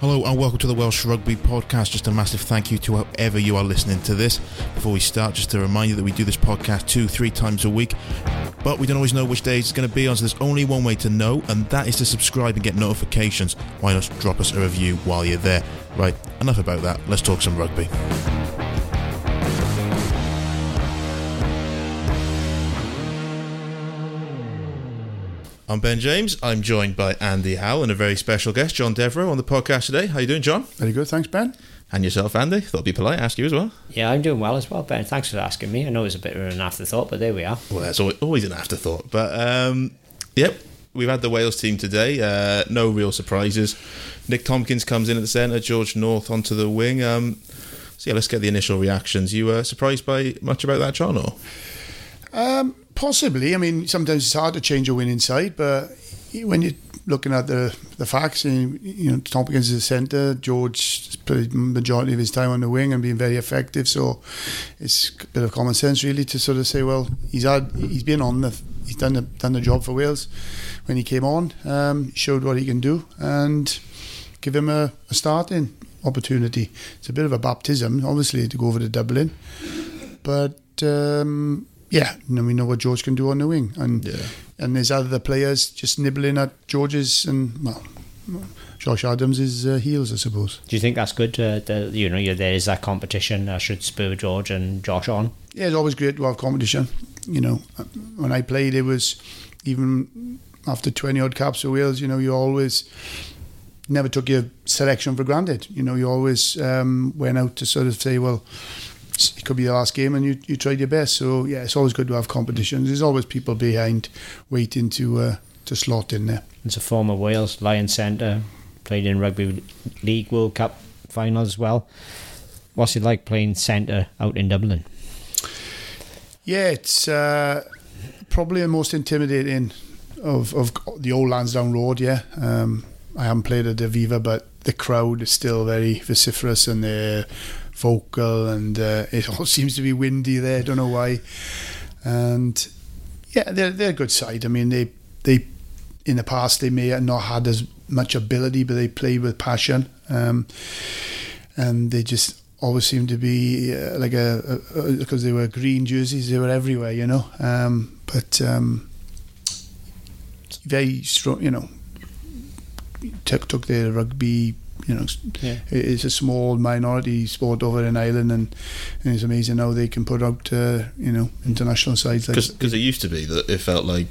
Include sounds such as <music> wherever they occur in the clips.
Hello and welcome to the Welsh Rugby Podcast. Just a massive thank you to whoever you are listening to this. Before we start, just to remind you that we do this podcast two, three times a week, but we don't always know which days it's going to be on, so there's only one way to know, and that is to subscribe and get notifications. Why not drop us a review while you're there? Right, enough about that. Let's talk some rugby. I'm Ben James. I'm joined by Andy Howell and a very special guest, John Devereux, on the podcast today. How are you doing, John? Very good, thanks, Ben. And yourself, Andy? Thought it'd be polite, ask you as well. Yeah, I'm doing well as well, Ben. Thanks for asking me. I know it's a bit of an afterthought, but there we are. Well, that's always an afterthought. But, um, yep, we've had the Wales team today. Uh, no real surprises. Nick Tompkins comes in at the centre, George North onto the wing. Um, so, yeah, let's get the initial reactions. You were surprised by much about that, John, or? Um, possibly. I mean, sometimes it's hard to change a winning side, but when you're looking at the the facts, and you know, Tompkins is a centre, George played majority of his time on the wing and being very effective. So it's a bit of common sense, really, to sort of say, well, he's had he's been on the he's done the done the job for Wales when he came on, um, showed what he can do, and give him a, a starting opportunity. It's a bit of a baptism, obviously, to go over to Dublin, but. Um, yeah, and we know what George can do on the wing, and Yeah. and there's other players just nibbling at George's and well, Josh Adams' uh, heels, I suppose. Do you think that's good? Uh, the, you know, there is that competition that should spur George and Josh on. Yeah, it's always great to have competition. You know, when I played, it was even after 20 odd caps for Wales. You know, you always never took your selection for granted. You know, you always um, went out to sort of say, well. It could be the last game, and you, you tried your best. So yeah, it's always good to have competitions. There's always people behind waiting to uh, to slot in there. It's a former Wales Lion Centre, played in Rugby League World Cup final as well. What's it like playing centre out in Dublin? Yeah, it's uh, probably the most intimidating of, of the old Lansdowne Road. Yeah, um, I haven't played at Aviva, but the crowd is still very vociferous and they're vocal, and uh, it all <laughs> seems to be windy there. Don't know why. And yeah, they're they're a good side. I mean, they they in the past they may have not had as much ability, but they play with passion, um, and they just always seem to be uh, like a because they were green jerseys, they were everywhere, you know. Um, but um, very strong, you know. Took took their rugby, you know. Yeah. It's a small minority sport over in Ireland, and, and it's amazing how they can put out, uh, you know, international sides like Because it used to be that it felt like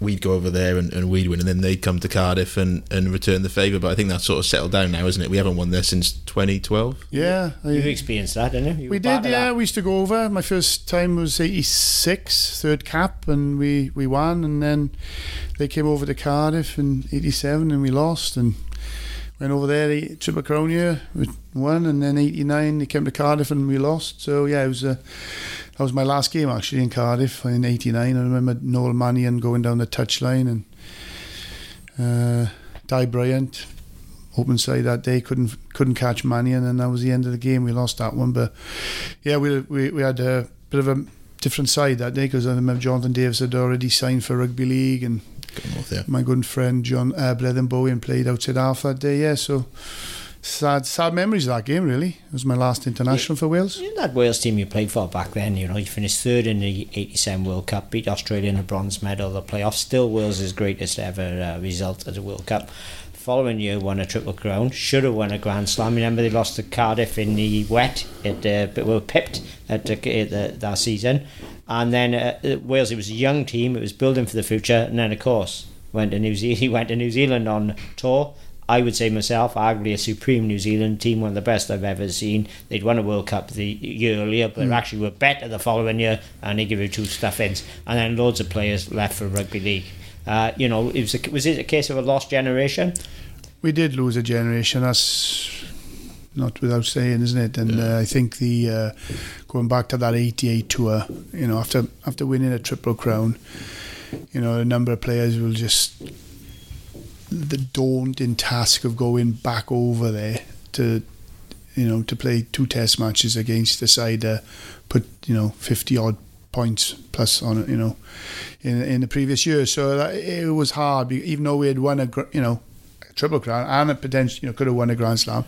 we'd go over there and, and we'd win, and then they'd come to Cardiff and, and return the favour. But I think that's sort of settled down now, isn't it? We haven't won there since 2012. yeah. I- You experienced that, didn't you? you We did, yeah. that. We used to go over. My first time was 86, third cap, and we, we won. And then they came over to Cardiff in 87 and we lost. And went over there, the Triple Crown year, we won. And then 89, they came to Cardiff and we lost. So, yeah, it was. That was my last game actually in Cardiff in '89. I remember Noel Mannion going down the touchline and uh, Dai Bryant open side that day couldn't couldn't catch Mannion and that was the end of the game. We lost that one, but yeah, we we, we had a bit of a different side that day because I remember Jonathan Davies had already signed for rugby league and north, yeah. my good friend John uh, Bleddyn Bowen played outside half that day. Yeah, so sad sad memories of that game. Really, it was my last international for Wales. In that Wales team you played for back then, you know, you finished third in the 87 World Cup, beat Australia in the bronze medal, the playoffs, still Wales' greatest ever uh, result at a World Cup. Following year, won a Triple Crown, should have won a Grand Slam. Remember, they lost to Cardiff in the wet, at, uh, but were pipped at, uh, the, that season. And then uh, uh, Wales, it was a young team, it was building for the future, and then, of course, went to New Zealand, he <laughs> went to New Zealand on tour. I would say myself, arguably a supreme New Zealand team, one of the best I've ever seen. They'd won a World Cup the year earlier, but actually were better the following year, and they give you two stuff-ins. And then loads of players left for rugby league. Uh, you know, it was, a, was it a case of a lost generation? We did lose a generation. That's not without saying, isn't it? And uh, I think the uh, going back to that '88 tour, you know, after after winning a triple crown, you know, a number of players will just the daunting task of going back over there to, you know, to play two test matches against the side that put you know 50 odd points plus on it, you know, in in the previous year. So that, it was hard, even though we had won a you know triple crown and a potential, you know, could have won a Grand Slam.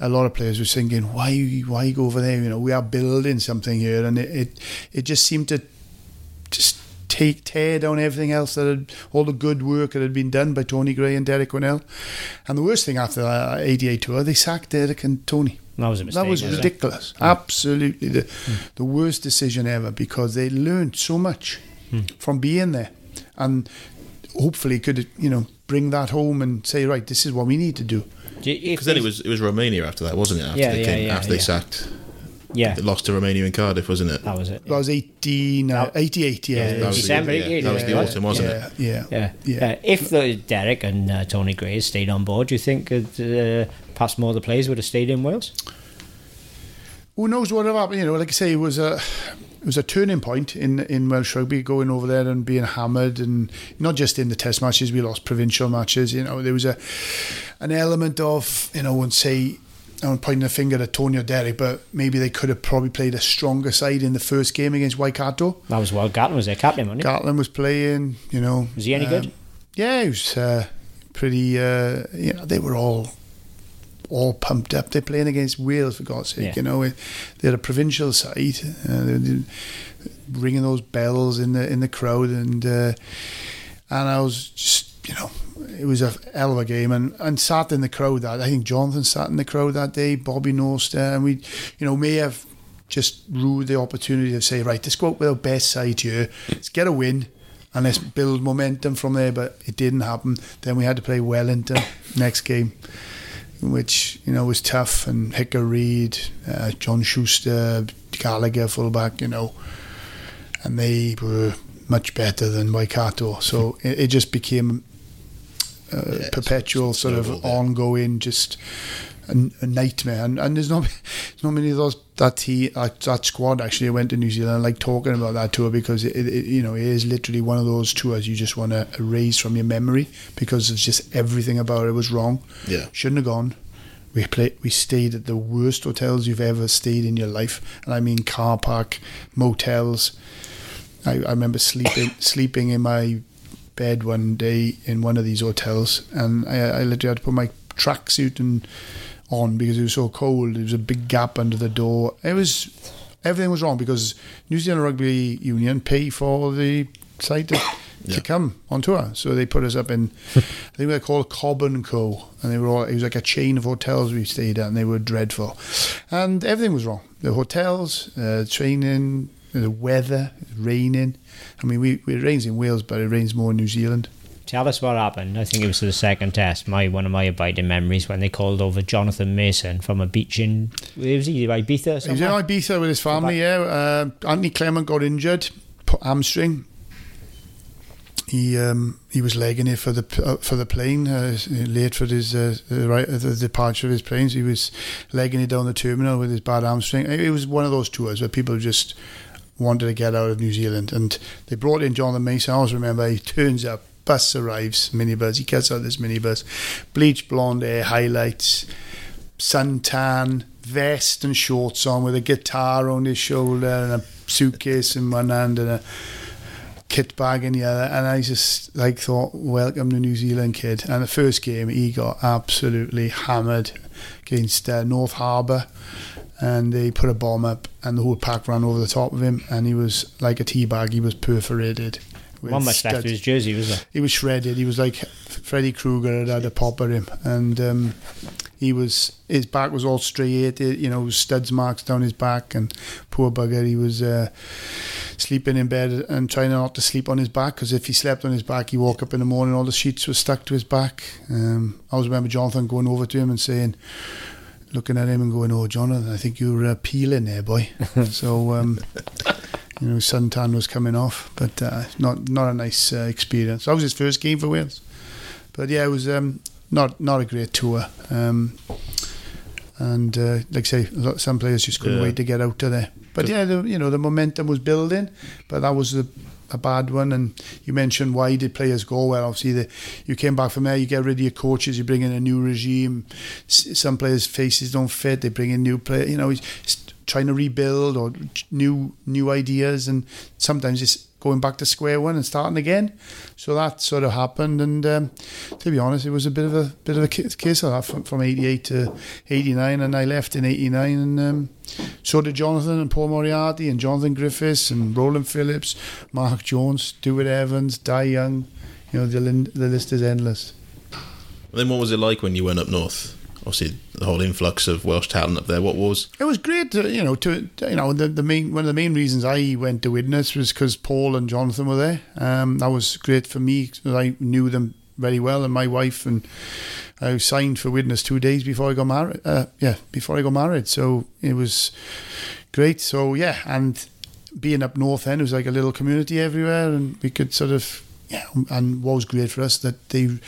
A lot of players were thinking, why, why go over there? You know, we are building something here, and it, it, it just seemed to just take tear down everything else that had all the good work that had been done by Tony Gray and Derek Quinnell. And the worst thing after that uh, 88 tour, they sacked Derek and Tony. That was a mistake. That was it? ridiculous. Hmm. Absolutely the hmm. the worst decision ever because they learned so much hmm. from being there, and hopefully could you know bring that home and say right, this is what we need to do. Do you- if Because then it was it was Romania after that, wasn't it? After Yeah, they yeah, came, yeah, after they sacked, Yeah, they lost to Romania in Cardiff, wasn't it? that was it. That was 18, uh, 88, yeah. Yeah, yeah. That was the- December yeah, 88, that was the yeah. autumn, wasn't yeah, it? yeah, Yeah. Yeah. Uh, if the Derek and uh, Tony Gray had stayed on board, do you think uh, perhaps more of the players would have stayed in Wales? Who knows what would have happened? You know, like I say, it was a it was a turning point in in Welsh rugby, going over there and being hammered, and not just in the Test matches, we lost provincial matches. You know, there was a an element of you know, I wouldn't say I'm pointing a finger at Tony or Derek, but maybe they could have probably played a stronger side in the first game against Waikato. That was well. Gatland was their captain, wasn't he? Gatland was playing, you know. Was he any um, good? Yeah, he was uh, pretty. Uh, you know, they were all all pumped up. They're playing against Wales for God's sake. Yeah. You know, they're a provincial side, uh, they're, ringing those bells in the in the crowd, and uh, and I was just you know. It was a hell of a game, and, and sat in the crowd that I think Jonathan sat in the crowd that day. Bobby Norster, and we, you know, may have just ruled the opportunity to say, right, let's go out with our best side here, let's get a win, and let's build momentum from there. But it didn't happen. Then we had to play Wellington next game, which you know was tough. And Hika Reid, uh, John Schuster, Gallagher, fullback, you know, and they were much better than Waikato. So it, it just became a Yeah, perpetual it's sort of ongoing just. A, a nightmare, and, and there's not there's <laughs> not many of those that he that, that squad actually went to New Zealand. I like talking about that tour because it, it you know it is literally one of those tours you just want to erase from your memory because it's just everything about it was wrong. Yeah. Shouldn't have gone. We played. We stayed at the worst hotels you've ever stayed in your life, and I mean car park, motels. I, I remember sleeping <coughs> sleeping in my bed one day in one of these hotels, and I, I literally had to put my tracksuit and on because it was so cold. There was a big gap under the door. It was everything was wrong because New Zealand Rugby Union pay for the side <coughs> to, Yeah. to come on tour, so they put us up in. <laughs> I think they're called Cobb and Co. And they were all. It was like a chain of hotels we stayed at, and they were dreadful, and everything was wrong. The hotels, uh, training, the weather, raining. I mean, we, it rains in Wales, but it rains more in New Zealand. Tell us what happened. I think it was the second test. My one of my abiding memories when they called over Jonathan Mason from a beach in was he Ibiza or He was in. Ibiza with his family, yeah. Uh, Anthony Clement got injured, put hamstring. He um, he was legging it for the uh, for the plane, uh, late for his uh, the right uh, the departure of his planes. He was legging it down the terminal with his bad hamstring. It was one of those tours where people just wanted to get out of New Zealand, and they brought in Jonathan Mason. I always remember he turns up, bus arrives, minibus. He gets out this minibus, bleach blonde hair, highlights, suntan, vest and shorts on with a guitar on his shoulder and a suitcase in one hand and a kit bag in the other. And I just like thought, welcome to New Zealand, kid. And the first game, he got absolutely hammered against uh, North Harbour. And they put a bomb up, and the whole pack ran over the top of him, and he was like a tea bag. He was perforated. One much left of his jersey, was there? he was shredded. He was like Freddy Krueger had had a pop at him, and um, he was his back was all striated. You know, studs marks down his back, and poor bugger, he was uh, sleeping in bed and trying not to sleep on his back because if he slept on his back, he woke up in the morning, all the sheets were stuck to his back. Um, I always remember Jonathan going over to him and saying. Looking at him and going, "Oh, Jonathan, I think you're uh, peeling there, boy." <laughs> so, um, you know, suntan was coming off, but uh, not not a nice uh, experience. That was his first game for Wales, but yeah, it was um, not not a great tour. Um, and uh, like I say, some players just couldn't Yeah. wait to get out of there. But yeah, the, you know, the momentum was building, but that was a, a bad one. And you mentioned why did players go? Well, obviously, the, you came back from there, you get rid of your coaches, you bring in a new regime. S- some players' faces don't fit. They bring in new players. You know, trying to rebuild or new new ideas, and sometimes it's going back to square one and starting again. So that sort of happened, and um, to be honest, it was a bit of a bit of a case of that from, from '88 to '89, and I left in '89, and um, so did Jonathan and Paul Moriarty and Jonathan Griffiths and Rowland Phillips, Mark Jones, Stuart Evans, Dai Young. You know, the, the list is endless. And then what was it like when you went up north? Obviously, the whole influx of Welsh talent up there. What was? It was great. To, you know, to you know, the, the main one of the main reasons I went to Widnes was because Paul and Jonathan were there. Um, that was great for me. because I knew them very well, and my wife and I signed for Widnes two days before I got married. Uh, yeah, before I got married. So it was great. So yeah, and being up north then it was like a little community everywhere, and we could sort of yeah, and what was great for us that they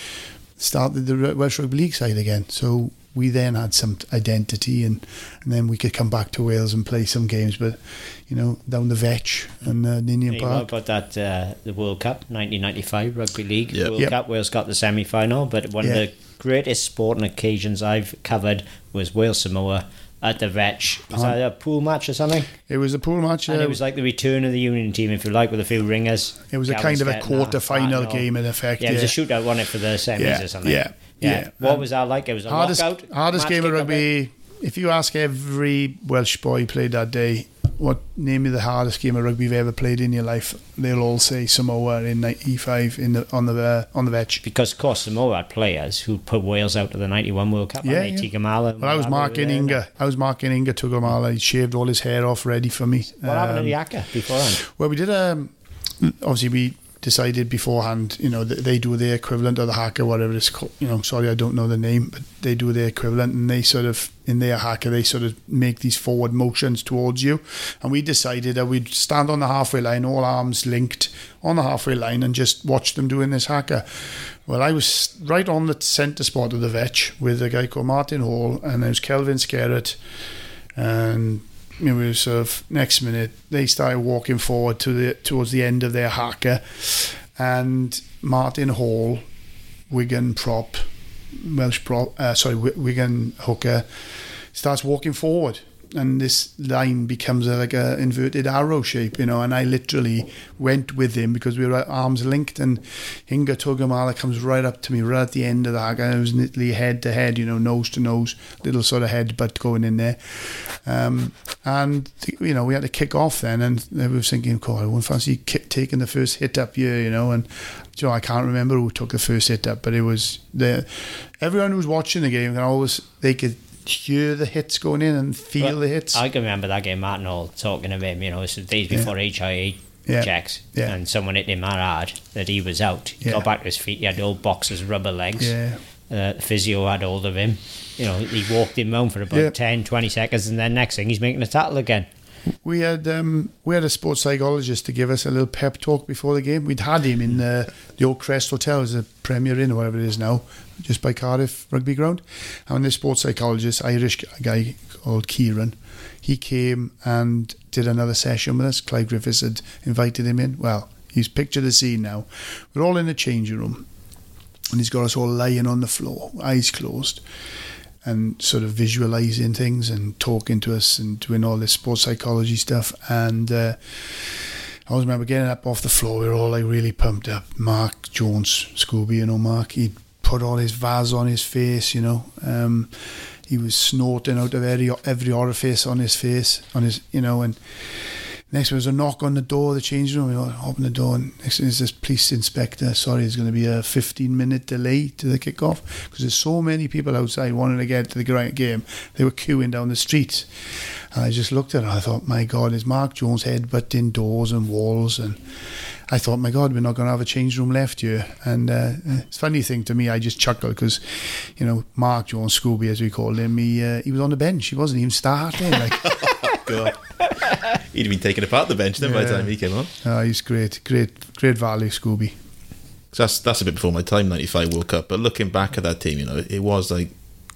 started the Welsh Rugby League side again. So we then had some identity and, and then we could come back to Wales and play some games but you know down the Vetch and uh, Ninian yeah, Park what about that uh, the World Cup 1995 Rugby League yep. World yep. Cup Wales got the semi-final but one Yeah. of the greatest sporting occasions I've covered was Wales Samoa at the Vetch. Was Uh-huh. that a pool match or something? It was a pool match and uh, it was like the return of the Union team if you like with a few ringers. It was a kind of a quarter final. game in effect yeah, it was a shootout wasn't it for the semis Yeah, or something? yeah, yeah. what And was that like? It was a hardest, hardest game of kick up there? rugby if you ask every Welsh boy played that day what name me the hardest game of rugby you've ever played in your life they'll all say Samoa in 95 in the on the uh, on the Vetch because of course Samoa had players who put Wales out of the 91 World Cup Yeah, yeah. Tuigamala Well, I was marking Inga. I was marking Inga Tuigamala. He shaved all his hair off, ready for me. what happened Um, to Yaka beforehand Well, we did. Um, obviously, we decided beforehand. You know, they do their equivalent of the haka, whatever it's called. You know, sorry, I don't know the name, but they do their equivalent, and they sort of in their haka, they sort of make these forward motions towards you. And we decided that we'd stand on the halfway line, all arms linked on the halfway line, and just watch them doing this haka. Well, I was right on the centre spot of the vetch with a guy called Martin Hall, and there was Kelvin Skerrett, and you of next minute they started walking forward to the towards the end of their haka, and Martin Hall, Wigan prop, Welsh prop, uh, sorry, Wigan hooker, starts walking forward. And this line becomes a, like a inverted arrow shape, you know. And I literally went with him because we were arms linked. And Inga Tuigamala comes right up to me, right at the end of the. And it was literally head to head, you know, nose to nose, little sort of headbutt going in there. Um, and you know, we had to kick off then, and we were thinking, "God, I won't fancy taking the first hit up here," you know. And you know, I can't remember who took the first hit up, but it was the everyone who was watching the game can always they could hear the hits going in and feel the hits. I can remember that game, Martin Hall talking to him, you know, it's the days before HIA Yeah. checks, Yeah. and someone hit him that hard that he was out. He Yeah. got back to his feet, he had old boxers, rubber legs. yeah, Uh, the physio had hold of him. You know, he walked him round for about Yeah. 10, 20 seconds, and then next thing he's making a tackle again. we had um, we had a sports psychologist to give us a little pep talk before the game. We'd had him in the the old Crest Hotel, as a Premier Inn or whatever it is now, just by Cardiff Rugby Ground. And this sports psychologist, Irish guy called Kieran, he came and did another session with us. Clive Griffiths had invited him in. Well, he's picture the scene now. We're all in the changing room, and he's got us all lying on the floor, eyes closed and sort of visualizing things and talking to us and doing all this sports psychology stuff. And uh, I always remember getting up off the floor. We were all like really pumped up. Mark Jones, Scooby, you know, Mark, he'd put all his vase on his face, you know. Um, he was snorting out of every, every orifice on his face, on his, you know, and next there was a knock on the door of the changing room. We open the door, and next thing is this police inspector. Sorry, there's going to be a 15 minute delay to the kickoff because there's so many people outside wanting to get to the game. They were queuing down the street. And I just looked at it I thought, my God, is Mark Jones headbutting doors and walls? And I thought, my God, we're not going to have a change room left here. And uh, it's a funny thing to me, I just chuckled because, you know, Mark Jones, Scooby as we called him, he, uh, he was on the bench. He wasn't even starting. Like, <laughs> God. He'd have been taken apart the bench then by the time he came on. oh, he's great, great, great value, Scooby. that's that's a bit before my time, '95 World Cup. But looking back at that team, you know, it was like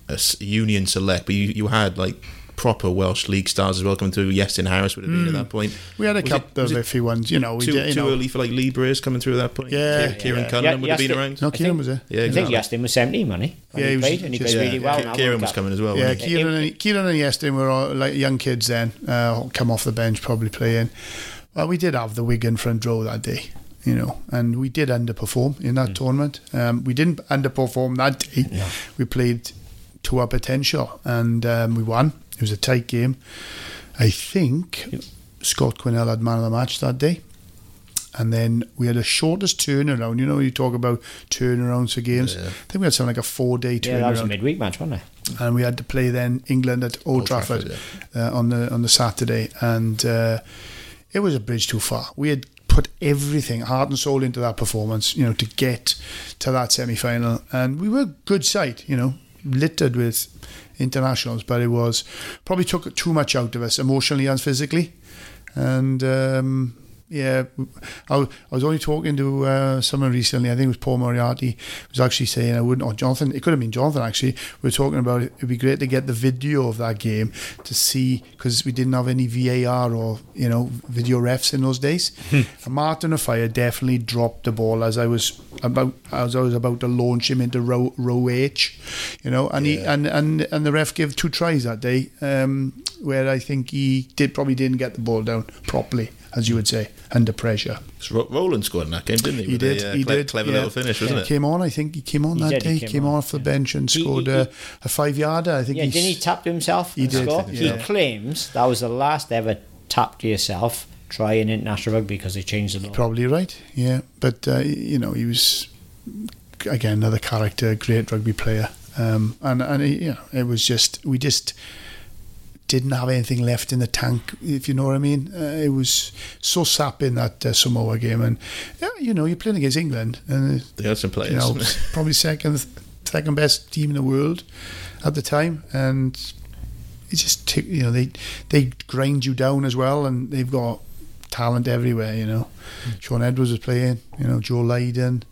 a Union select, but you, you had like proper Welsh league stars as well coming through. Iestyn Harris would have been at that point. We had a Was couple was of it iffy ones, you know. We Too, did, you too know. early for like Libras coming through at that point. Yeah, Ki- Kieran yeah. Cunningham Yeah, would have been around. No, Kieran was there. Yeah, I think exactly. Justin was 17, wasn't he? When Yeah, he he was played, and he just- played yeah, really well. Ki- Kieran was coming as well. Yeah. Kieran and, Kieran and Iestyn were all, like young kids then, uh, come off the bench, probably playing. Well, we did have the Wigan front row that day, you know, and we did underperform in that tournament. Um, we didn't underperform that day. No. We played to our potential and um, we won. It was a tight game. I think Scott Quinnell had man of the match that day. And then we had the shortest turnaround. You know, you talk about turnarounds for games. Yeah. I think we had something like a four day turn. Yeah, that was a midweek match, wasn't it? and we had to play then England at Old, Old Trafford, Trafford, uh, on the on the Saturday, and uh, it was a bridge too far. We had put everything, heart and soul, into that performance, you know, to get to that semi final, and we were a good side, you know, littered with internationals, but it was probably took too much out of us emotionally and physically, and. Um, yeah, I, was only talking to uh, someone recently. I think it was Paul Moriarty. Was actually saying I wouldn't, or Jonathan. It could have been Jonathan actually. We were talking about it. It'd be great to get the video of that game to see because we didn't have any VAR or you know video refs in those days. and Martin Offiah definitely dropped the ball as I was about as I was about to launch him into row row H, you know, and he and and and the ref gave two tries that day, um, where I think he did probably didn't get the ball down properly, as you would say, under pressure. So Rowland scored in that game, didn't he? He With did. A, uh, he cle- did. Clever yeah. little finish, wasn't He it? Came on. I think he came on He that did, day. he He came came, on, off the yeah. bench and scored he- a, a five yarder. I think. Yeah, didn't he tap himself? He and did, score? yeah. He claims that was the last ever tap to yourself try in international rugby because they changed the law. Probably right. Yeah, but uh, you know he was again another character, great rugby player, um, and and he, you know it was just we just didn't have anything left in the tank, if you know what I mean. Uh, it was so sapping that uh, Samoa game, and yeah, you know you're playing against England, and They had some players. you know probably second second best team in the world at the time, and it just took you know they they grind you down as well, and they've got talent everywhere. You know, Shaun Edwards was playing. You know, Joe Lydon,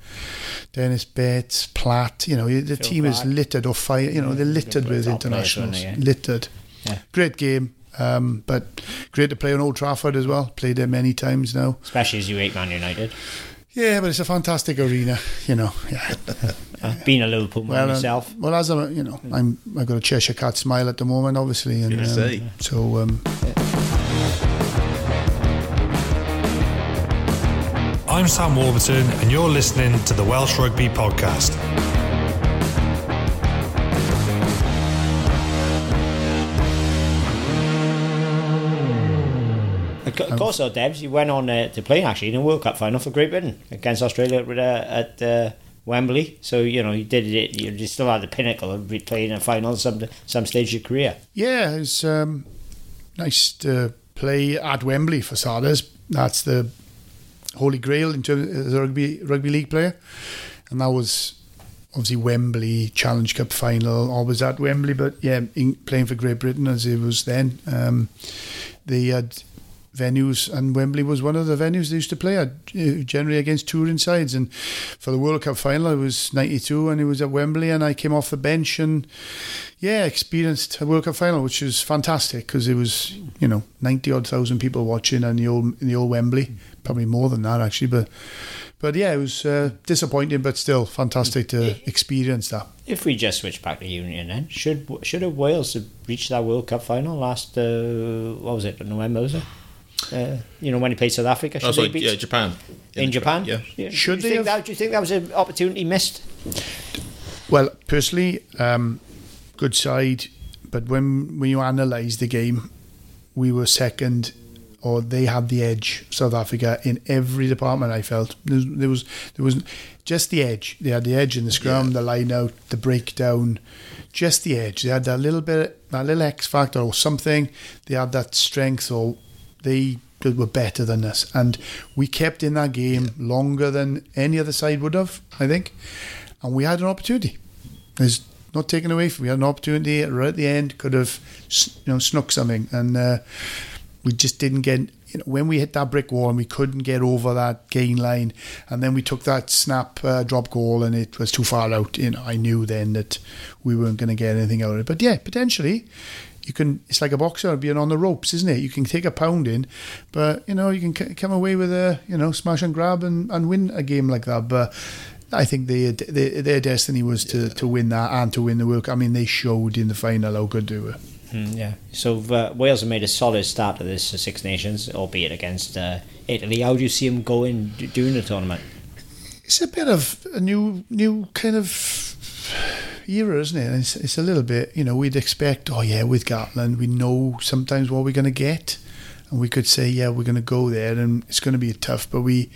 Denis Betts, Platt. You know, the Phil team is littered or fire. You know, they're littered with top players, internationals. yeah? Littered. Yeah. Great game. Um, but great to play on Old Trafford as well. Played there many times now. Especially as you hate Man United. Yeah, but it's a fantastic arena. You know, yeah. Uh, being a Liverpool man Well, uh, myself. well, as I'm, you know, I'm I've got a Cheshire cat smile at the moment, obviously, and Gonna um, say. so um, I'm Sam Warburton, and you're listening to the Welsh Rugby Podcast. Of course, though, Debs, you went on uh, to play actually in a World Cup final for Great Britain against Australia at, uh, at uh, Wembley. So you know you did it. You still at the pinnacle of playing a final at some some stage of your career. yeah, it's um, nice to play at Wembley for starters. That's the holy grail in terms as a rugby rugby league player, and that was obviously Wembley Challenge Cup final. Always at Wembley, but yeah, in, playing for Great Britain as it was then. Um, they had venues, and Wembley was one of the venues they used to play at, uh, generally against touring sides. And for the World Cup final, it was '92, and it was at Wembley, and I came off the bench and yeah, experienced a World Cup final, which was fantastic because it was you know ninety odd thousand people watching in the old in the old Wembley, probably more than that actually, but. But yeah, it was uh, disappointing, but still fantastic to experience that. If we just switch back to Union, then should should have Wales have reached that World Cup final last? Uh, what was it? November was it? Uh, you know when he played South Africa. Oh, Should sorry, beat yeah, Japan. in Japan? Yeah. Should do they you think have- That, do you think that was an opportunity missed? Well, personally, um, good side, but when when you analyse the game, we were second, or they had the edge. South Africa in every department. I felt there was there was, there was just the edge. They had the edge in the scrum, the line out, the breakdown, just the edge. They had that little bit, that little X factor or something. They had that strength, or they were better than us, and we kept in that game longer than any other side would have. I think and we had an opportunity. There's not taken away from. We had an opportunity right at the end. Could have, you know, snuck something, and uh, we just didn't get. You know, when we hit that brick wall and we couldn't get over that gain line, and then we took that snap uh, drop goal and it was too far out. You know, I knew then that we weren't going to get anything out of it. But yeah, potentially. You can. It's like a boxer being on the ropes, isn't it? You can take a pounding, but you know you can c- come away with a you know smash and grab and, and win a game like that. But I think they, they, their destiny was to, to win that and to win the World Cup. I mean, they showed in the final how good they were. Mm, yeah. So uh, Wales have made a solid start to this uh, Six Nations, albeit against uh, Italy. How do you see them going d- during the tournament? It's a bit of a new, new kind of era, isn't it? It's, it's a little bit, you know, we'd expect, oh yeah, with Gatland, we know sometimes what we're going to get, and we could say, yeah, we're going to go there, and it's going to be tough, but we,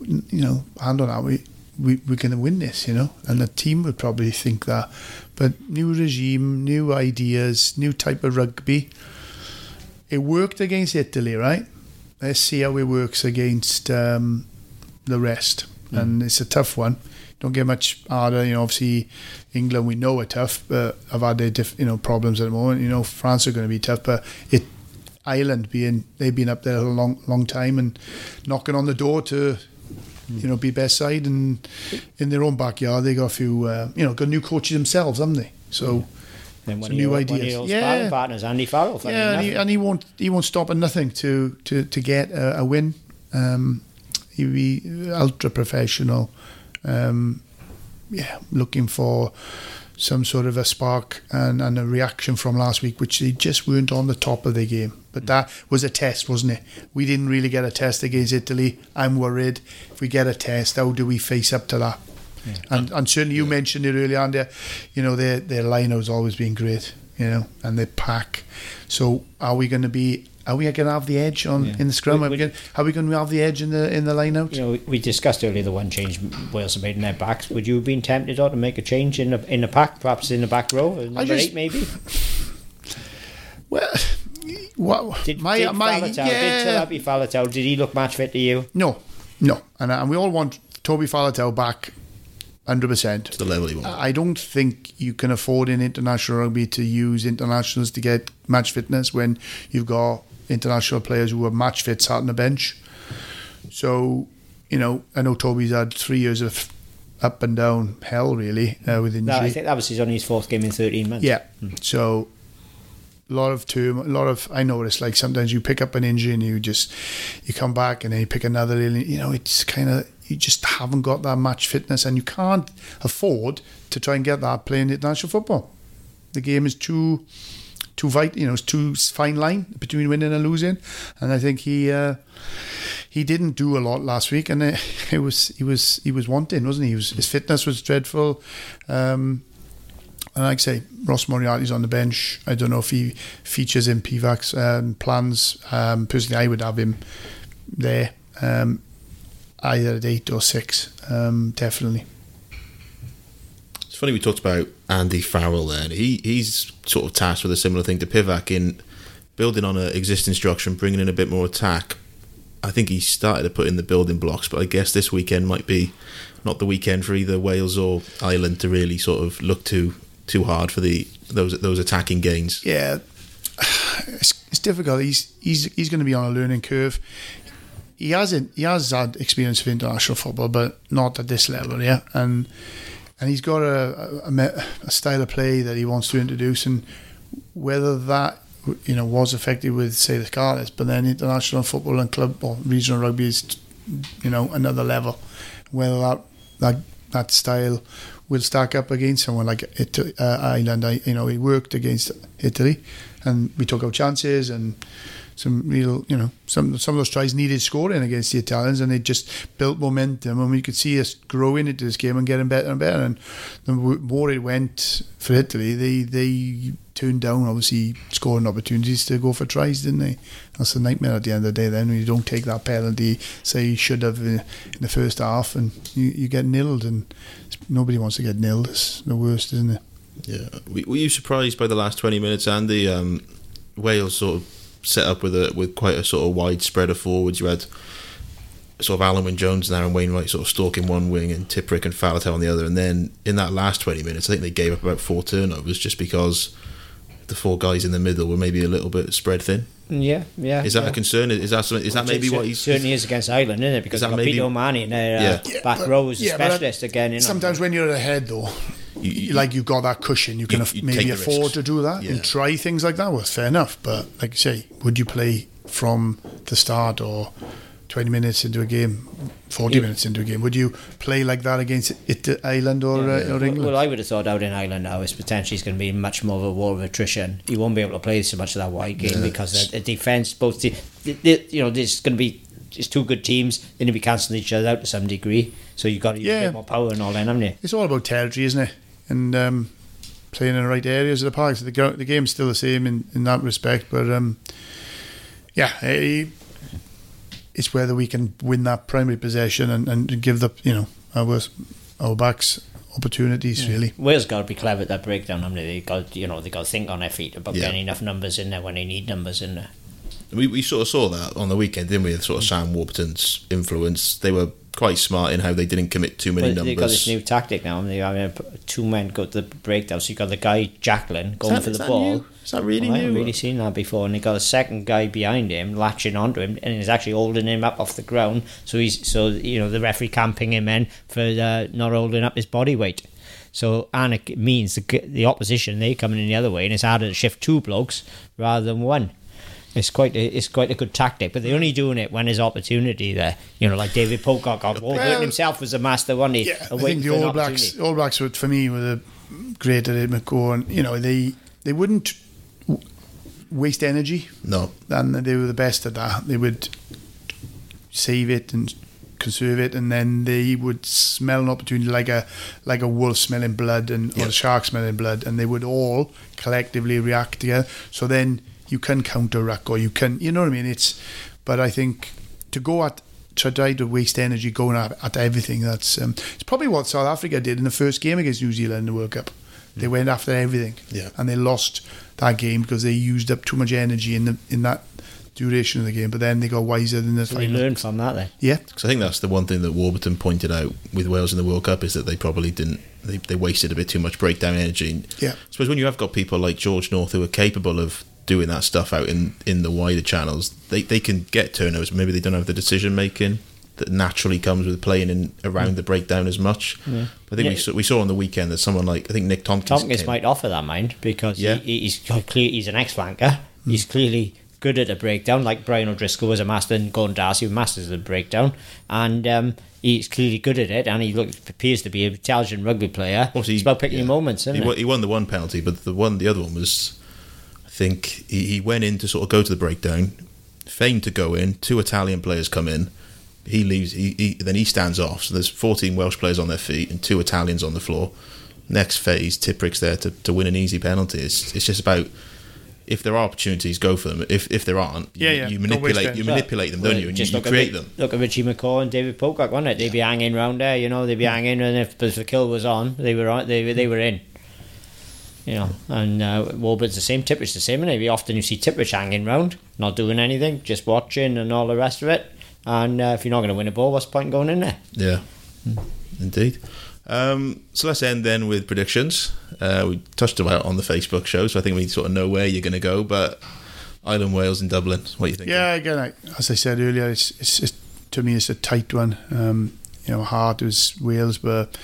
you know, hand on that, we, we we're going to win this, you know, and the team would probably think that. But new regime, new ideas, new type of rugby. It worked against Italy, right? Let's see how it works against um, the rest. Mm. And it's a tough one. Don't get much harder. You know, obviously England we know are tough, but have had their diff, you know problems at the moment. You know, France are going to be tough, but it Ireland being they've been up there a long long time and knocking on the door to you know, be best side, and in their own backyard they got a few, uh, you know, got new coaches themselves, haven't they? So. Then some new ideas. yeah, partners Andy Farrell. Yeah, and he, and he, won't he won't stop at nothing to to to get a, a win. Um, he'll be ultra professional. Um, yeah, looking for some sort of a spark and, and a reaction from last week, which they just weren't on the top of their game. But that was a test, wasn't it? We didn't really get a test against Italy. I'm worried if we get a test, how do we face up to that? Yeah. And and certainly you yeah. mentioned it earlier on you know, their their line has always been great, you know, and they pack. So are we going to be are we going to have the edge on yeah. in the scrum? We, are, we going, are we going to have the edge in the in the line out? You know, we discussed earlier the one change Wales have made in their backs. Would you have been tempted or to make a change in the in the pack, perhaps in the back row, number just, eight maybe? <laughs> Well, what did, my did my Faletau, yeah. did did he look match fit to you? No, no, and and we all want Toby Faletau back. Hundred percent. To the level you want. I don't think you can afford in international rugby to use internationals to get match fitness when you've got international players who are match fit sat on the bench. So, you know, I know Toby's had three years of up and down hell really uh, with injury. No, I think that was his only his fourth game in thirteen months. Yeah. Mm. So a lot of term, a lot of I know it's like sometimes you pick up an injury and you just you come back and then you pick another. You know, it's kind of you just haven't got that match fitness and you can't afford to try and get that playing international football. The game is too too vital, you know, it's too fine line between winning and losing. And I think he uh, he didn't do a lot last week, and it, <laughs> it was he was he was wanting, wasn't he? he was, his fitness was dreadful. Um, and like I say, Ross Moriarty's on the bench. I don't know if he features in Pivac's um, plans. Um, personally, I would have him there, um, either at eight or six, um, definitely. It's funny we talked about Andy Farrell there. He he's sort of tasked with a similar thing to Pivac in building on an existing structure and bringing in a bit more attack. I think he started to put in the building blocks, but I guess this weekend might be not the weekend for either Wales or Ireland to really sort of look too too hard for the those those attacking gains. Yeah, <sighs> it's, it's difficult. He's he's he's going to be on a learning curve. He hasn't he has had experience of international football, but not at this level. Yeah, and and he's got a, a, a, style of play that he wants to introduce, and whether that you know was affected with say the Scarlets, but then international football and club or regional rugby is you know another level. Whether that that that style will stack up against someone like Italy, uh, Ireland. I, you know, he worked against Italy, and we took our chances and some real, you know, some some of those tries needed scoring against the Italians, and they just built momentum, and we could see us growing into this game and getting better and better. And the more it went for Italy, they they turned down obviously scoring opportunities to go for tries, didn't they? That's a nightmare at the end of the day. Then when you don't take that penalty, say you should have in, the first half, and you, you get nilled, and nobody wants to get nilled. It's the worst, isn't it? Yeah. Were you surprised by the last twenty minutes, Andy? Um, Wales sort of set up with a with quite a sort of wide spread of forwards. You had sort of Alun Wyn Jones and Aaron Wainwright sort of stalking one wing and Tipuric and Faletau on the other. And then in that last 20 minutes, I think they gave up about four turnovers just because the four guys in the middle were maybe a little bit spread thin. Yeah, yeah. Is that yeah. a concern? Is that something, is that maybe what he's certainly is against Ireland, isn't it? Because that maybe, Peter O'Mahony in their uh, yeah. back yeah, row is a specialist again. You know? Sometimes when you're ahead, though, you, you, like you've got that cushion, you can you, maybe afford risks. to do that and try things like that. Well, fair enough, but like you say, would you play from the start or 20 minutes into a game? 40 minutes into a game. Would you play like that against it, Ireland or, uh, or England? Well, I would have thought out in Ireland now is potentially going to be much more of a war of attrition. You won't be able to play so much of that wide game because the, the defence, both the, the, the, you know, there's going to be it's two good teams. They're going to be cancelling each other out to some degree. So you've got to use Yeah. a bit more power and all that, haven't you? it's all about territory, isn't it? And um, playing in the right areas of the park. So the, go- the game's still the same in, in that respect. But um, yeah, eh, it's whether we can win that primary possession and, and give the you know our our backs opportunities really. Wales got to be clever at that breakdown. I mean, they got you know they got to think on their feet about Yeah. getting enough numbers in there when they need numbers in there. We, we sort of saw that on the weekend, didn't we? Sort of Sam Warburton's influence. They were quite smart in how they didn't commit too many But they've got this new tactic now. They I mean, two men go to the breakdown. So you've got the guy jackalling going that- for the ball. new? Is that really Well, I haven't new? really seen that before. And they got a second guy behind him, latching onto him, and he's actually holding him up off the ground. So he's so you know the referee can't ping him in for uh, not holding up his body weight. So and it means the the opposition they coming in the other way, and it's harder to shift two blokes rather than one. It's quite a, it's quite a good tactic, but they're only doing it when there's opportunity there. You know, like David Pocock got Wolverhampton Well, himself was a master, wasn't he? Yeah, I think waiting the for All Blacks, opportunity. All Blacks, would, for me, were the great at it. And you know they they wouldn't waste energy, no, and they were the best at that. They would save it and conserve it, and then they would smell an opportunity like a like a wolf smelling blood and or a shark smelling blood, and they would all collectively react together. So then you can counter ruck, or you can, you know what I mean? It's, but I think to go at to try to waste energy going at, at everything. That's um, it's probably what South Africa did in the first game against New Zealand in the World Cup. They went after everything, Yeah. and they lost that game because they used up too much energy in the in that duration of the game. But then they got wiser in the So we final. learned from that then. Yeah, because I think that's the one thing that Warburton pointed out with Wales in the World Cup is that they probably didn't they, they wasted a bit too much breakdown energy. Yeah. I suppose when you have got people like George North who are capable of doing that stuff out in, in the wider channels, they, they can get turnovers. Maybe they don't have the decision making that naturally comes with playing in around the breakdown as much. I think we, saw, we saw on the weekend that someone like I think Nick Tompkins, Tompkins came- might offer that mind because Yeah. he, he's clear, he's an ex flanker. He's clearly good at a breakdown, like Brian O'Driscoll was a master and Gordon D'Arcy was masters of the breakdown, and um, he's clearly good at it. And he looks, appears to be an intelligent rugby player. Obviously, it's about picking yeah. your moments, isn't he, he won the one penalty, but the one, the other one was, think he, he went in to sort of go to the breakdown, feigned to go in. Two Italian players come in. He leaves. He, he then he stands off. So there's 14 Welsh players on their feet and two Italians on the floor. Next phase, Tipuric's there to, to win an easy penalty. It's, it's just about if there are opportunities, go for them. If if there aren't, Yeah, you, yeah. you manipulate them. you Well, manipulate them, don't you? And you, just you look create Ri- them. Look at Richie McCaw and David Pocock, wasn't it? They'd be hanging round there, you know. They'd be mm. hanging, and if, if the kill was on, they were on, they they were in. You know, and uh, Warburton's the same. Tipper's the same, and maybe often you see Tippers hanging round, not doing anything, just watching and all the rest of it. And uh, if you're not going to win a ball, what's the point in going in there? Yeah, indeed. Um, so let's end then with predictions. Uh, we touched about on the Facebook show, so I think we sort of know where you're going to go. But Ireland, Wales, and Dublin. What do you think? yeah. Again, I, as I said earlier, it's, it's, it's to me it's a tight one. Um, you know, hard was Wales, but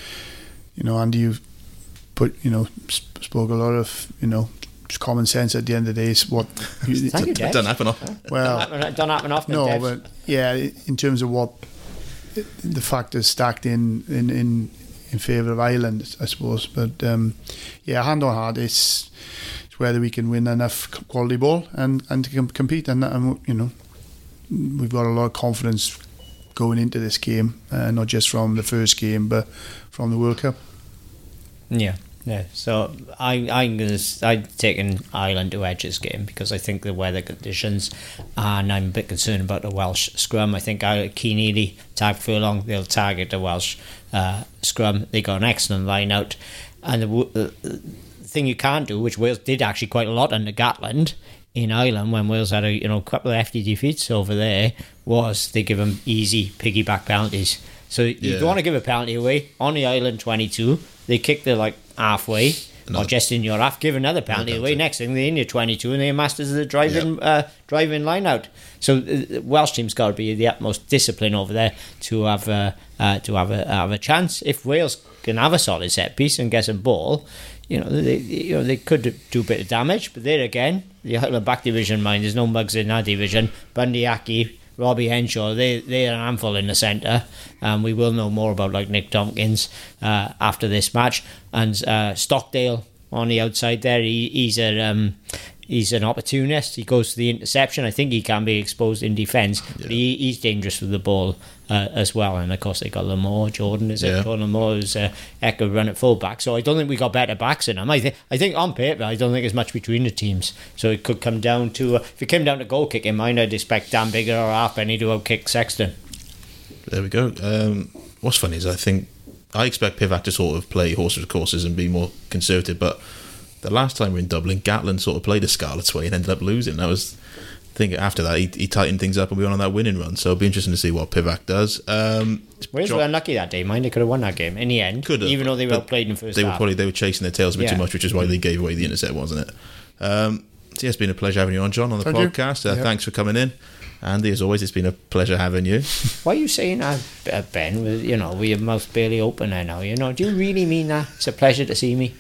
you know, Andy, you put you know sp- spoke a lot of you know common sense at the end of the day. Is what you, <laughs> Thank you, It Dave. doesn't happen often. well. Don't happen, don't happen often. No, Dave. but yeah, in terms of what the factors stacked in in in, in favour of Ireland, I suppose. But um, yeah, hand on heart, it's, it's whether we can win enough quality ball and and to com- compete, and, and you know we've got a lot of confidence going into this game, uh, not just from the first game, but from the World Cup. Yeah, yeah. So I, I'm gonna, I'm taking Ireland to edge this game because I think the weather conditions, and I'm a bit concerned about the Welsh scrum. I think I Keane Tadhg Furlong, they'll target the Welsh uh, scrum. They got an excellent line out, and the, the the thing you can't do, which Wales did actually quite a lot under Gatland. In Ireland, when Wales had a you know couple of hefty defeats over there, was they give them easy piggyback penalties. So you Yeah. don't want to give a penalty away on the island 22. They kick the like halfway, or just in your half. Give another penalty away. Next thing they're in your 22 and they're masters of the driving uh, driving line out. So uh, the Welsh team's got to be the utmost discipline over there to have uh, uh, to have a have a chance. If Wales can have a solid set piece and get some ball, you know they you know they could do a bit of damage. But there again, the back division mind. There's no mugs in that division. Bundee Aki Robbie Henshaw, they they're an handful in the centre. Um, we will know more about like Nick Tompkins uh, after this match and uh, Stockdale on the outside there. He, he's a um, he's an opportunist. He goes to the interception. I think he can be exposed in defence, but he, he's dangerous with the ball uh, as well. And of course, they got Larmour, Jordan is Yeah. it? Jordan who's a heck run at full back. So I don't think we got better backs in them. I think I think on paper, I don't think there's much between the teams. So it could come down to uh, if it came down to goal kicking, mine I'd expect Dan Biggar or Halfpenny to outkick Sexton. There we go. Um, what's funny is I think I expect Pivac to sort of play horses courses and be more conservative, but the last time we were in Dublin, Gatland sort of played a Scarlet's way and ended up losing. That was, think after that he, he tightened things up and we went on that winning run. So it'll be interesting to see what Pivac does. Um, Wales Jo- were unlucky that day. Mind they could have won that game in the end, Could have, even though they were but outplayed in first they were probably they were chasing their tails a bit Yeah. too much, which is why they gave away the intercept, wasn't it? Um, so yeah, it's been a pleasure having you on, John, on the Thank podcast. Uh, Yeah. Thanks for coming in. Andy, as always, it's been a pleasure having you. <laughs> Why are you saying that, uh, Ben? With you know, with your mouth barely open there now. You know, do you really mean that? It's a pleasure to see me.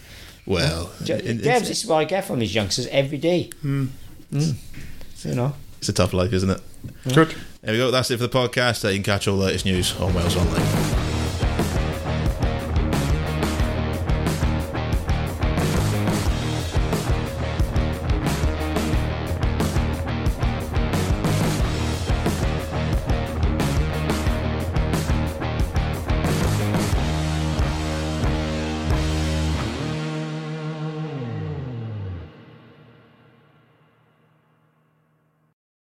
Well, Yeah, it's, this is what I get from these youngsters every day. Mm. You know. it's a tough life, isn't it? Good. There we go. That's it for the podcast. Uh, you can catch all the latest news on Wales Online.